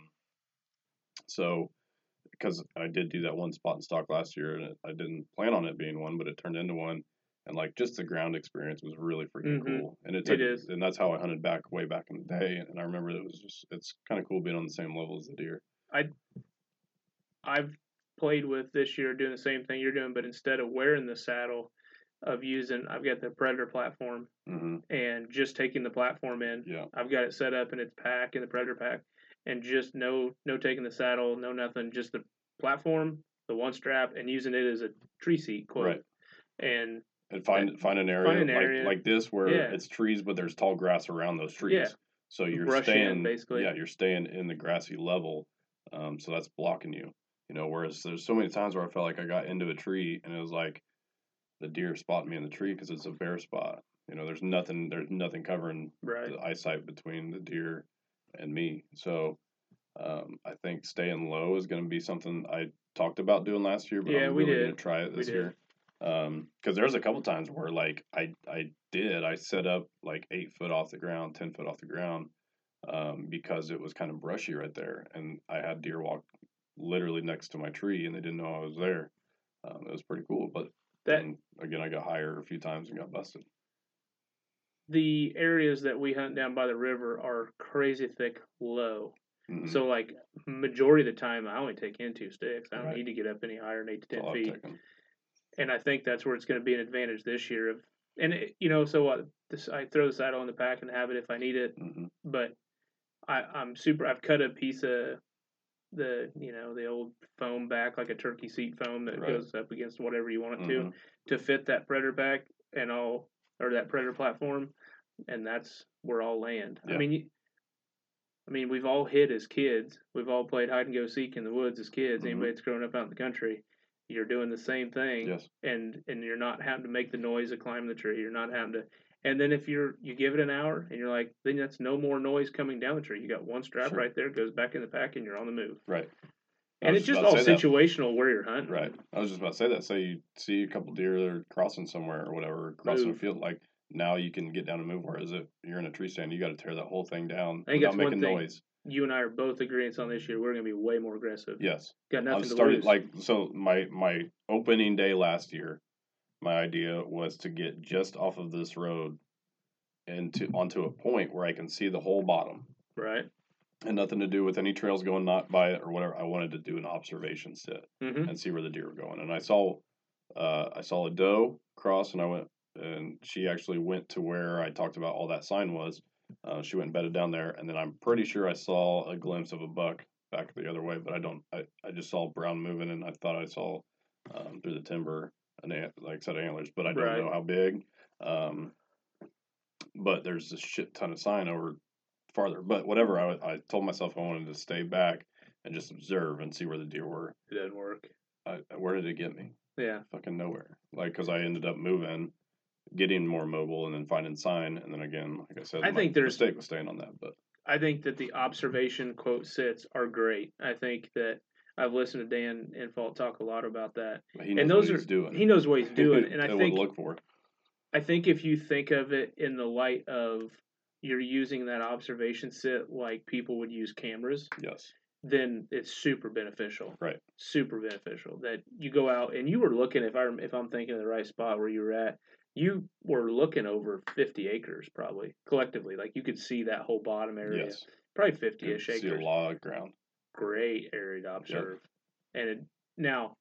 so because I did do that one spot in stock last year, and I didn't plan on it being one, but it turned into one. And like just the ground experience was really freaking Mhm. cool, and it It took, is. and that's how I hunted back way back in the day. And I remember it was just it's kind of cool being on the same level as the deer. I I've played with this year doing the same thing you're doing, but instead of wearing the saddle, of using I've got the Predator platform hmm and just taking the platform in. Yeah, I've got it set up in its pack in the Predator pack, and just no no taking the saddle, no nothing, just the platform, the one strap, and using it as a tree seat quote. Right. And and find find an area, Find an like, area. like this where Yeah. it's trees, but there's tall grass around those trees. Yeah. So you're Brush in, staying basically. Yeah, you're staying in the grassy level. Um, so that's blocking you. You know, whereas there's so many times where I felt like I got into a tree and it was like the deer spotted me in the tree because it's a bare spot. You know, there's nothing there's nothing covering right. the eyesight between the deer and me. So um, I think staying low is going to be something I talked about doing last year, but Yeah, I'm we really going to try it this year. Um, because there's a couple times where like I I did I set up like eight foot off the ground, ten foot off the ground, um, because it was kind of brushy right there, and I had deer walk literally next to my tree, and they didn't know I was there. Um, it was pretty cool, but That then again, I got higher a few times and got busted. The areas that we hunt down by the river are crazy thick low. Mhm. So like majority of the time I only take in two sticks. I don't Right. need to get up any higher than eight to ten feet. and I think that's where it's going to be an advantage this year. Of and it, you know, so what? This, I throw the saddle in the pack and have it if I need it. hmm But I, I'm super. I've cut a piece of the you know the old foam back like a turkey seat foam that Right. goes up against whatever you want it to Mhm. to fit that predator back and all or that predator platform, and that's where I'll land. I mean. I mean, we've all hid as kids. We've all played hide and go seek in the woods as kids. Mhm. Anybody that's grown up out in the country, you're doing the same thing Yes. and and you're not having to make the noise of climbing the tree. You're not having to. And then if you're you give it an hour and you're like, then that's no more noise coming down the tree. You got one strap Sure. right there, goes back in the pack, and you're on the move. Right. And it's just all say that. situational where you're hunting. Right. I was just about to say that. Say you see a couple deer that are crossing somewhere or whatever, crossing a field, like now you can get down and move. Whereas if you're in a tree stand, you got to tear that whole thing down I think without making noise. You and I are both agreeing on this year. We're going to be way more aggressive. Yes, Got nothing I've to started lose. like so. My my opening day last year, my idea was to get just off of this road and to onto a point where I can see the whole bottom. right. And nothing to do with any trails going not by it or whatever. I wanted to do an observation sit hmm and see where the deer were going. And I saw, uh, I saw a doe cross, and I went, and she actually went to where I talked about all that sign was. Uh, she went and bedded down there, and then I'm pretty sure I saw a glimpse of a buck back the other way, but I don't. I, I just saw brown moving, and I thought I saw um, through the timber an ant, like set of antlers, but I don't Right. know how big. Um, but there's a shit ton of sign over farther. But whatever, I, I told myself I wanted to stay back and just observe and see where the deer were. It didn't work. I, where did it get me? Yeah. Fucking nowhere. Like, because I ended up moving, getting more mobile, and then finding sign. And then again, like I said, I think there's- mistake was staying on that. But I think that the observation quote sits are great. I think that I've listened to Dan Infalt talk a lot about that. he knows And those what are he's doing. he knows what he's doing, and I think look for. I think if you think of it in the light of you're using that observation sit like people would use cameras, Yes. then it's super beneficial. Right. Super beneficial that you go out and you were looking. If I if I'm thinking of the right spot where you were at, you were looking over 50 acres probably collectively. Like you could see that whole bottom area, Yes. probably 50ish acres. see a lot of ground. Great area to observe. And it, now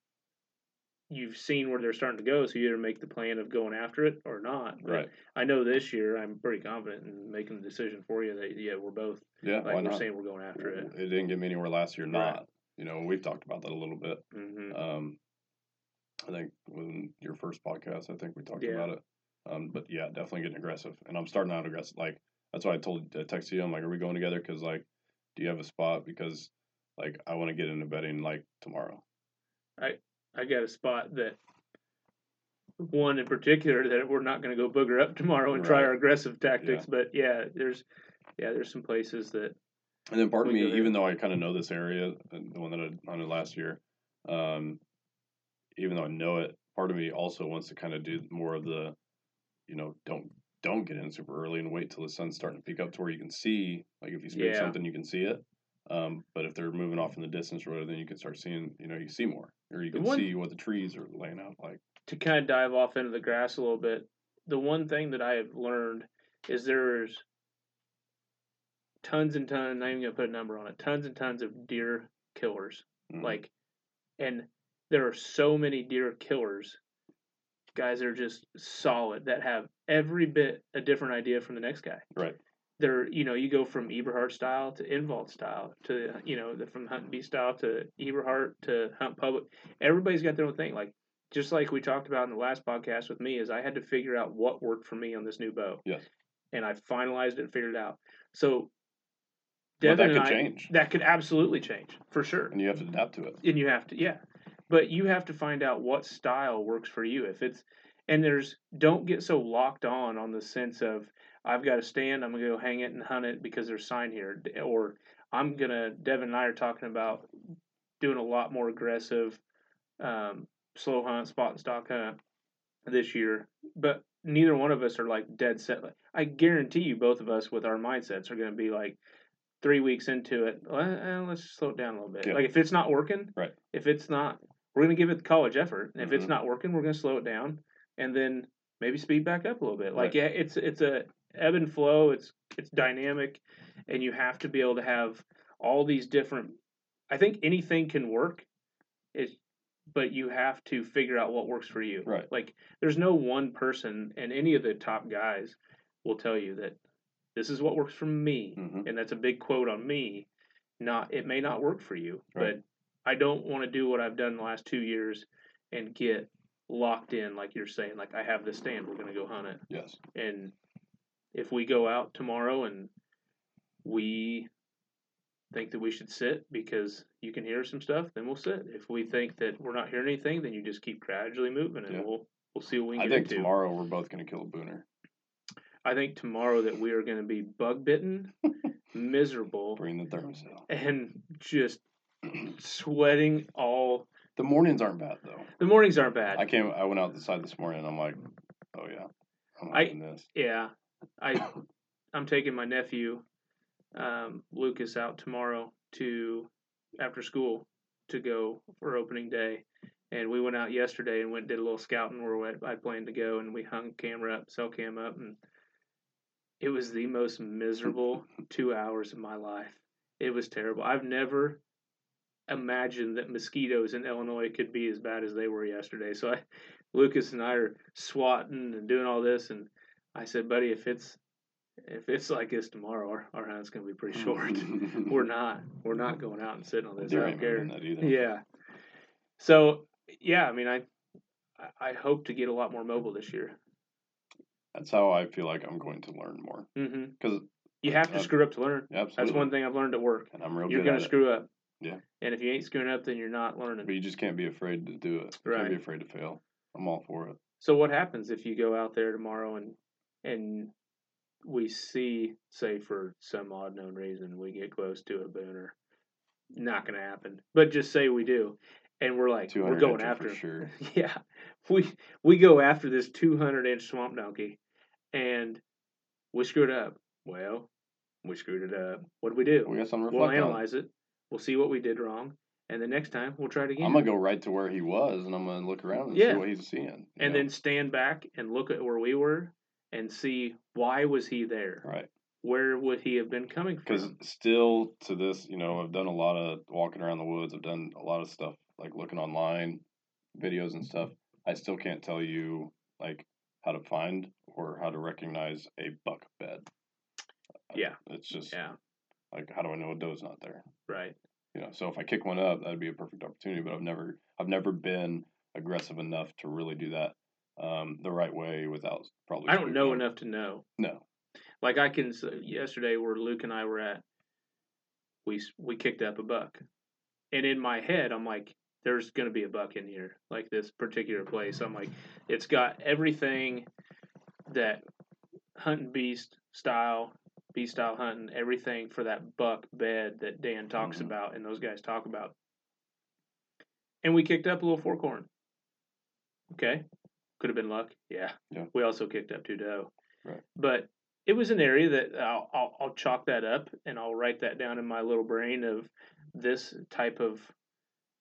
you've seen where they're starting to go, so you either make the plan of going after it or not. But Right. I know this year I'm pretty confident in making the decision for you that yeah we're both Yeah. like we're not? saying we're going after it. It didn't get me anywhere last year. Right. Not. You know, we've talked about that a little bit. hmm Um, I think when your first podcast, I think we talked Yeah. about it. Um, but yeah, definitely getting aggressive, and I'm starting out aggressive. Like that's why I told, I texted you. I'm like, are we going together? Because like, do you have a spot? Because like, I want to get into bedding like tomorrow. I got a spot that one in particular that we're not going to go booger up tomorrow and try our aggressive tactics. But yeah, there's yeah there's some places that And then part of me, even though I kind of know this area, the one that I hunted last year, um, even though I know it, part of me also wants to kind of do more of the, you know, don't don't get in super early and wait till the sun's starting to peak up to where you can see. Like if you speak Yeah. something, you can see it. Um, but if they're moving off in the distance or whatever, then you can start seeing, you know, you see more, or you can one- see what the trees are laying out like. to kind of dive off into the grass a little bit, the one thing that I have learned is there's tons and tons. I'm Not even gonna put a number on it. Tons and tons of deer killers. Mhm. Like, and there are so many deer killers, guys that are just solid that have every bit a different idea from the next guy. Right. They're, you know, you go from Eberhard style to Infalt style to, you know, the, from Hunt and Bee style to Eberhard to Hunt Public. Everybody's got their own thing. Like, just like we talked about in the last podcast with me, is I had to figure out what worked for me on this new bow. Yes. And I finalized it and figured it out. So, But that could I- change, that could absolutely change for sure and you have to adapt to it. and you have to yeah but you have to find out what style works for you if it's and there's don't get so locked on on the sense of i've got to stand i'm gonna go hang it and hunt it because there's sign here or i'm gonna devin and i are talking about doing a lot more aggressive um, slow hunt spot and stock hunt this year but neither one of us are like dead set like, i guarantee you both of us with our mindsets are gonna be like three weeks into it well, eh, let's slow it down a little bit Yeah. like if it's not working Right. if it's not we're going to give it college effort and if it's Mhm. not working we're going to slow it down and then maybe speed back up a little bit like Right. yeah it's it's a ebb and flow it's it's dynamic and you have to be able to have all these different i think anything can work it's but you have to figure out what works for you Right. like there's no one person and any of the top guys will tell you that this is what works for me hmm and that's a big quote on me not it may not work for you Right. but i don't want to do what i've done the last two years and get locked in like you're saying like i have this stand we're going to go hunt it Yes. and if we go out tomorrow and we think that we should sit because you can hear some stuff then we'll sit if we think that we're not hearing anything then you just keep gradually moving and Yeah. we'll we'll see what we I can think into tomorrow we're both going to kill a booner. i think tomorrow that we are going to be bug bitten miserable Bring the Thermacell. and just sweating all The mornings aren't bad though. the mornings aren't bad I came. I went out the side this morning. and I'm like, oh yeah. I'm I- this. Yeah, I I'm taking my nephew um, Lucas out tomorrow to after school to go for opening day, and we went out yesterday and went did a little scouting where I planned to go, and we hung camera up, cell cam up, and it was the most miserable two hours of my life. It was terrible. I've never imagined that mosquitoes in Illinois could be as bad as they were yesterday. So I, Lucas and I are swatting and doing all this, and I said, buddy, if it's if it's like this tomorrow, our, our hunt's gonna be pretty short. we're not we're not going out and sitting on this. Deer I don't care. doing that either. Yeah. So yeah, I mean, I I- hope to get a lot more mobile this year. That's how I feel like I'm going to learn more. Mm-hmm. Because You have to Uh, screw up to learn. absolutely, That's one thing I've learned at work. and I'm real You're good gonna at it. screw up. Yeah. And if you ain't screwing up, then you're not learning. But you just can't be afraid to do it. You Right. Can't be afraid to fail. I'm all for it. So what happens if you go out there tomorrow and and we see, say for some odd known reason, we get close to a booner? Not gonna happen. But just say we do, and we're like, we're going after him. sure. Yeah, we we go after this 200 inch swamp donkey, and we screwed up. Well, we screwed it up. What do we do? We got to We'll reflect on. analyze it. We'll see what we did wrong, and the next time we'll try it again. I'm gonna go right to where he was, and I'm gonna look around and Yeah. see what he's seeing. and know? then stand back and look at where we were and see why was he there? right, Where would he have been coming from? because still to this, you know, I've done a lot of walking around the woods. I've done a lot of stuff like looking online, videos and stuff. I still can't tell you like how to find or how to recognize a buck bed. Uh, Yeah. it's just Yeah, like how do I know a doe's not there? right. you know so if i kick one up that'd be a perfect opportunity but i've never i've never been aggressive enough to really do that um the right way without probably I don't know enough to know. no Like I can yesterday where Luke and I were at, we we kicked up a buck, and in my head I'm like, there's gonna be a buck in here, like this particular place. I'm like, it's got everything that hunting beast style, beast style hunting, everything for that buck bed that Dan talks Mhm. about and those guys talk about. And we kicked up a little fork horn. Okay, could have been luck. Yeah. Yeah. We also kicked up two doe. Oh. Right. But it was an area that I'll, I'll I'll chalk that up and I'll write that down in my little brain of this type of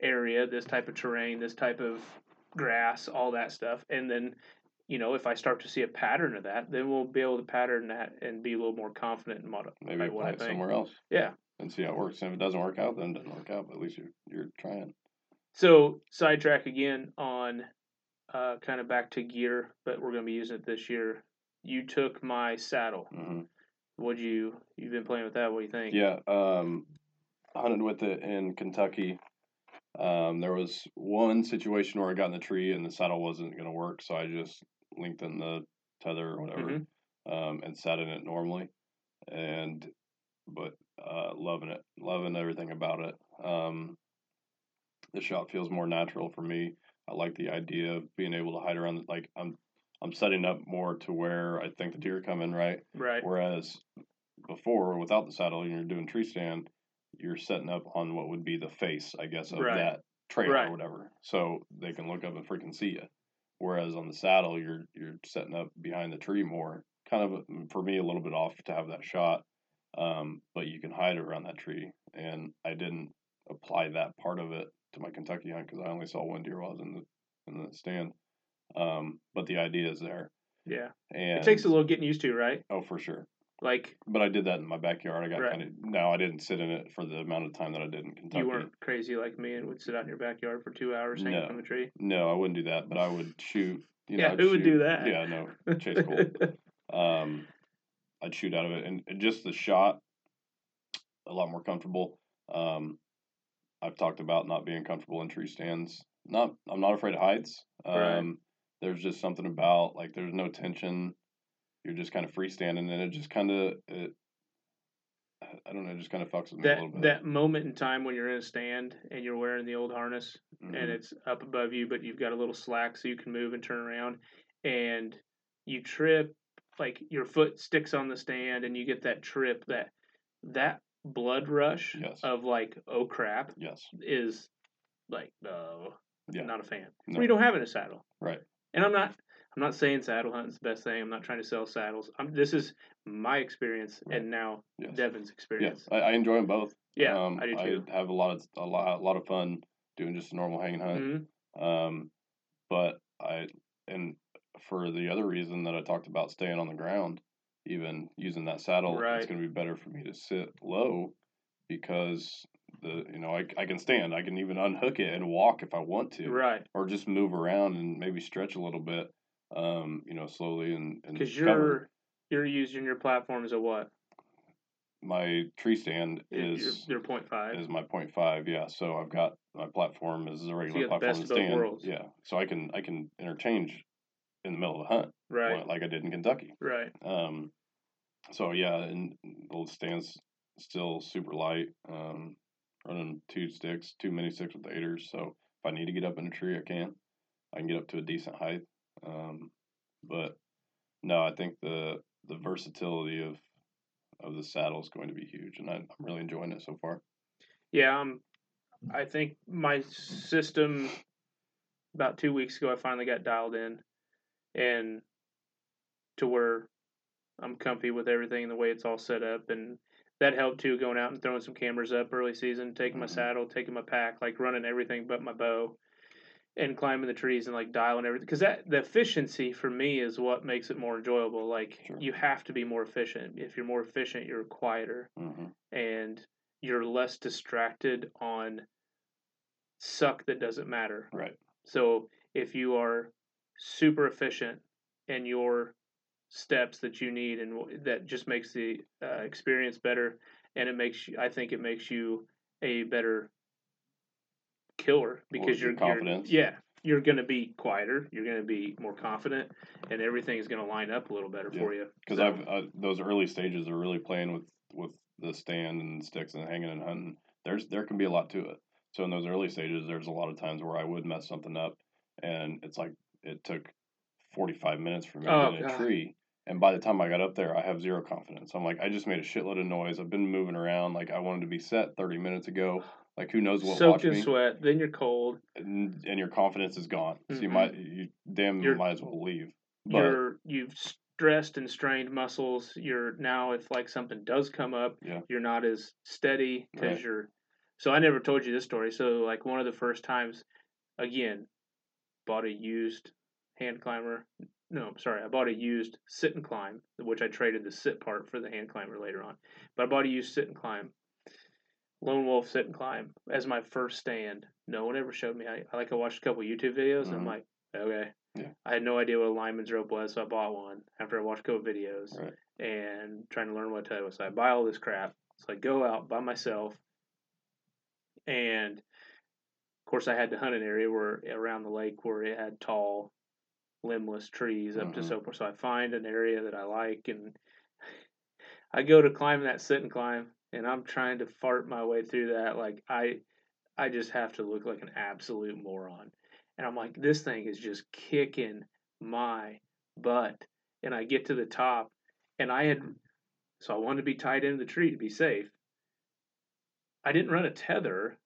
area, this type of terrain, this type of grass, all that stuff, and then you know if I start to see a pattern of that, then we'll be able to pattern that and be a little more confident in what, maybe like what apply I it somewhere else Yeah. and see how it works and if it doesn't work out then it doesn't work out but at least you're you're trying So sidetrack again on uh, kind of back to gear, but we're going to be using it this year. You took my saddle. hmm Would you? You've been playing with that. What do you think? yeah um hunted with it in kentucky um there was one situation where i got in the tree and the saddle wasn't going to work so i just lengthened the tether or whatever Mhm. um, and sat in it normally, and but uh, loving it, loving everything about it. Um, the shot feels more natural for me. I like the idea of being able to hide around. Like I'm, I'm setting up more to where I think the deer come in right. Right. Whereas before, without the saddle, and you're doing tree stand, you're setting up on what would be the face, I guess, of Right. that trail Right. or whatever, so they can look up and freaking see you. Whereas on the saddle, you're you're setting up behind the tree more, kind of mm, for me a little bit off to have that shot, um, but you can hide around that tree. And I didn't apply that part of it to my Kentucky hunt because I only saw one deer while I was in the in the stand. Um, but the idea is there, Yeah. and It takes a little getting used to, right? oh for sure. Like But I did that in my backyard. I got Right. kind of now I didn't sit in it for the amount of time that I did in Kentucky. you weren't crazy like me and would sit out in your backyard for two hours hanging No. from a tree. No, I wouldn't do that. But I would shoot. You know, Yeah, I'd who would do that? Yeah, no, Chase Cole. um, I'd shoot out of it, and, and just the shot, a lot more comfortable. Um, I've talked about not being comfortable in tree stands. Not, I'm not afraid of heights. Um, Right. There's just something about like there's no tension. You're just kind of freestanding, and it just kind of it. I don't know, it just kind of fucks with me a that little bit. that moment in time when you're in a stand and you're wearing the old harness Mhm. and it's up above you, but you've got a little slack so you can move and turn around, and you trip, like your foot sticks on the stand, and you get that trip, that that blood rush Yes. of like, oh crap, yes. is like, no, Yeah. not a fan. No. You don't have it in a saddle, Right. and I'm not. I'm not saying saddle hunting's the best thing. I'm not trying to sell saddles. I'm, this is my experience Right. and now Yes. Devin's Yes, experience. I, I enjoy them both. Yeah, um, I do too. I have a lot of a lot, a lot of fun doing just a normal hanging hunt. hmm Um, but I and for the other reason that I talked about staying on the ground, even using that saddle, Right. it's going to be better for me to sit low because the you know I, I can stand, I can even unhook it and walk if I want to, Right, or just move around and maybe stretch a little bit, um, you know, slowly and and because you're you're using your platform as a what? My tree stand is You're point five. is my point five. Yeah, so I've got my platform is a regular the platform best to of both stand. Yeah, so I can I can interchange in the middle of the hunt, Right, like- I did in Kentucky. right. Um, so yeah, and the stands still super light. Um, running two sticks, two mini sticks with aiders. So if I need to get up in a tree, I can. I can get up to a decent height. Um, but no, I think the the versatility of of the saddle is going to be huge, and I, I'm really enjoying it so far. Yeah, um, I think my system about two weeks ago I finally got dialed in, and to where I'm comfy with everything and the way it's all set up, and that helped too. Going out and throwing some cameras up early season, taking my Mhm. saddle, taking my pack, like running everything but my bow, and climbing the trees and like dialing everything. Because that the efficiency for me is what makes it more enjoyable. Like Sure. you have to be more efficient. If you're more efficient, you're quieter hmm and you're less distracted on suck that doesn't matter. Right. So if you are super efficient and your steps that you need and that just makes the uh, experience better and it makes you, I think it makes you a better killer because your you're, you're yeah you're going to be quieter you're going to be more confident and everything is going to line up a little better Yeah. for you because So- I've uh, those early stages are really playing with with the stand and sticks and hanging and hunting. There's there can be a lot to it. So in those early stages, there's a lot of times where I would mess something up, and it's like it took 45 minutes for me to Oh, get in a tree. And by the time I got up there, I have zero confidence. I'm like, I just made a shitload of noise. I've been moving around. Like I wanted to be set 30 minutes ago. Like who knows what soaked in me, sweat then you're cold and, and your confidence is gone. So you Mhm. might you damn You're- might as well leave. But you're you've stressed and strained muscles you're now if like something does come up Yeah. you're not as steady because Right. you're so i never told you this story so like one of the first times again bought a used hand climber no i'm sorry i bought a used sit and climb which i traded the sit part for the hand climber later on but i bought a used sit and climb lone wolf sit and climb as my first stand no one ever showed me i, I like i watched a couple youtube videos and i'm Mhm. like okay Yeah. I had no idea what a lineman's rope was, so I bought one after I watched a couple videos Right. and trying to learn what to was. So I buy all this crap. So I go out by myself, and course I had to hunt an area where around the lake where it had tall, limbless trees up to Mhm. so forth. So I find an area that I like, and I go to climb that sit and climb, and I'm trying to fart my way through that. Like I, I just have to look like an absolute moron. And I'm like, this thing is just kicking my butt. And I get to the top, and I had, so I wanted to be tied into the tree to be safe. I didn't run a tether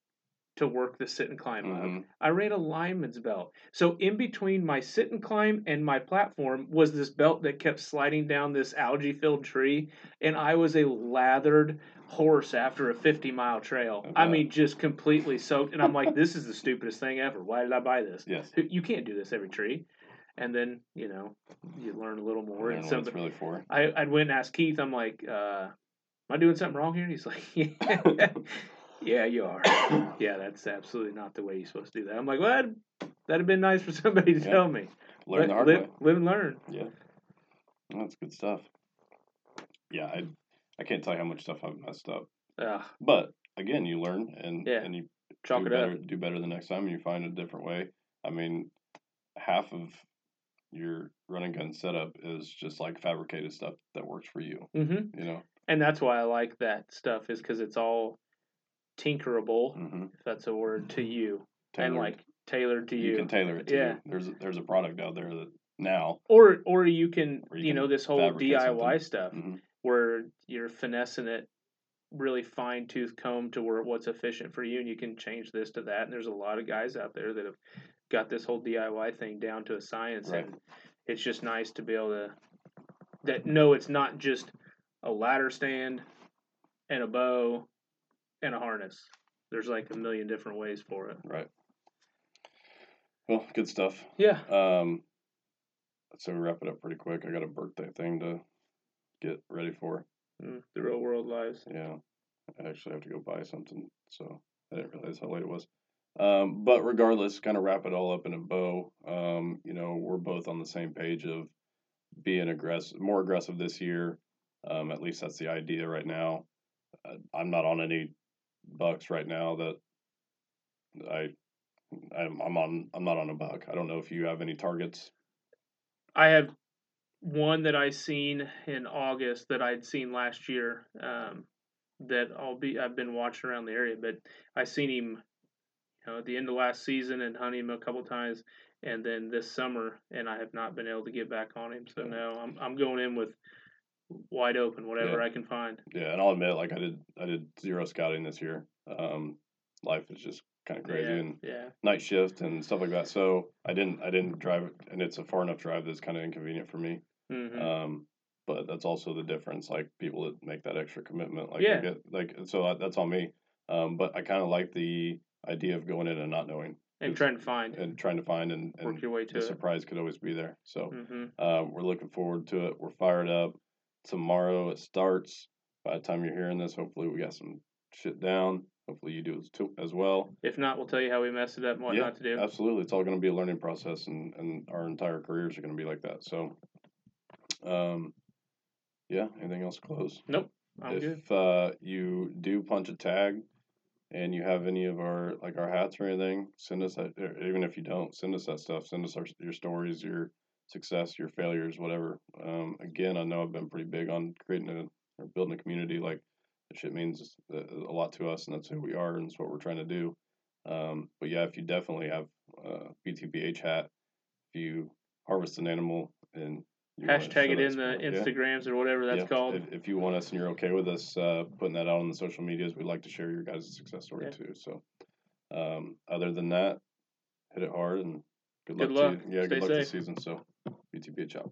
to work the sit and climb up. Mhm. I ran a lineman's belt. So in between my sit and climb and my platform was this belt that kept sliding down this algae filled tree. And I was a lathered horse after a 50 mile trail. I mean, just completely soaked. And I'm like, this is the stupidest thing ever. Why did I buy this? yes. You can't do this every tree. And then, you know, you learn a little more. And it's really for. I, I went and asked Keith, I'm like, uh, am I doing something wrong here? And he's like, yeah, yeah, you are. yeah, that's absolutely not the way you're supposed to do that. I'm like, well, that'd, that'd have been nice for somebody to Yeah. tell me. Learn the hard live, way. live and learn. Yeah. That's good stuff. Yeah, I I can't tell you how much stuff I've messed up. Ugh, But again, you learn and Yeah. and you chalk do it better up. do better the next time and you find a different way. I mean, half of your running gun setup is just like fabricated stuff that works for you. hmm You know. And that's why I like that stuff is because it's all tinkerable, Mm-hmm. if that's a word, to you. And like tailored to you, you. can tailor it to Yeah. you. There's a- there's a product out there that now. or or you can, Or you, you can know, this whole DIY something. stuff. mhm. where you're finessing it really fine tooth comb to where what's efficient for you and you can change this to that and there's a lot of guys out there that have got this whole DIY thing down to a science Right. and it's just nice to be able to that no, it's not just a ladder stand and a bow and a harness. There's like a million different ways for it. Right. Well, good stuff. Yeah. Um, so wrap it up pretty quick. I got a birthday thing to get ready for. Mm, the real world lives. Yeah, I actually have to go buy something, so I didn't realize how late it was. Um, but regardless, kind of wrap it all up in a bow. Um, you know, we're both on the same page of being aggressive, more aggressive this year. Um, at least that's the idea right now. Uh, I'm not on any bucks right now that I I'm, I'm on I'm not on a buck. I don't know if you have any targets. I have one that I seen in August that I'd seen last year. Um, that I'll be I've been watching around the area, but I seen him, you know, at the end of last season and hunting him a couple times, and then this summer, and I have not been able to get back on him. So no, I'm I'm going in with wide open, whatever Yeah. I can find. Yeah, and I'll admit, like I did I did zero scouting this year. Um, life is just kind of crazy yeah, and yeah, night shift and stuff like that. So I didn't I didn't drive, and it's a far enough drive that's kind of inconvenient for me. hmm Um, but that's also the difference. Like people that make that extra commitment, like Yeah. Get, like so that, that's on me. Um, but I kind of like the idea of going in and not knowing and trying to find and trying to find and, work and your way the it. surprise could always be there. So hmm um, we're looking forward to it. We're fired up. Tomorrow it starts. By the time you're hearing this, hopefully we got some shit down. Hopefully you do as, well. If not, we'll tell you how we messed it up and what Yeah, not to do. Absolutely, it's all going to be a learning process, and, and our entire careers are going to be like that. So, um, yeah. Anything else close? Nope, I'm good. if uh, you do punch a tag, and you have any of our like our hats or anything, send us that. Even if you don't, send us that stuff. Send us our, your stories, your success, your failures, whatever. Um, again, I know I've been pretty big on creating a or building a community. Like that shit means a a lot to us, and that's who we are, and it's what we're trying to do. Um, but yeah, if you definitely have a BTBH hat, if you harvest an animal and you Hashtag it in the yeah. Instagrams or whatever that's Yeah, called. If, if you want us and you're okay with us uh, putting that out on the social medias, we'd like to share your guys' success story Yeah. too. So, um, other than that, hit it hard and good, Good luck. luck. To you. Yeah, Stay good luck this safe. season. So, BTBH out.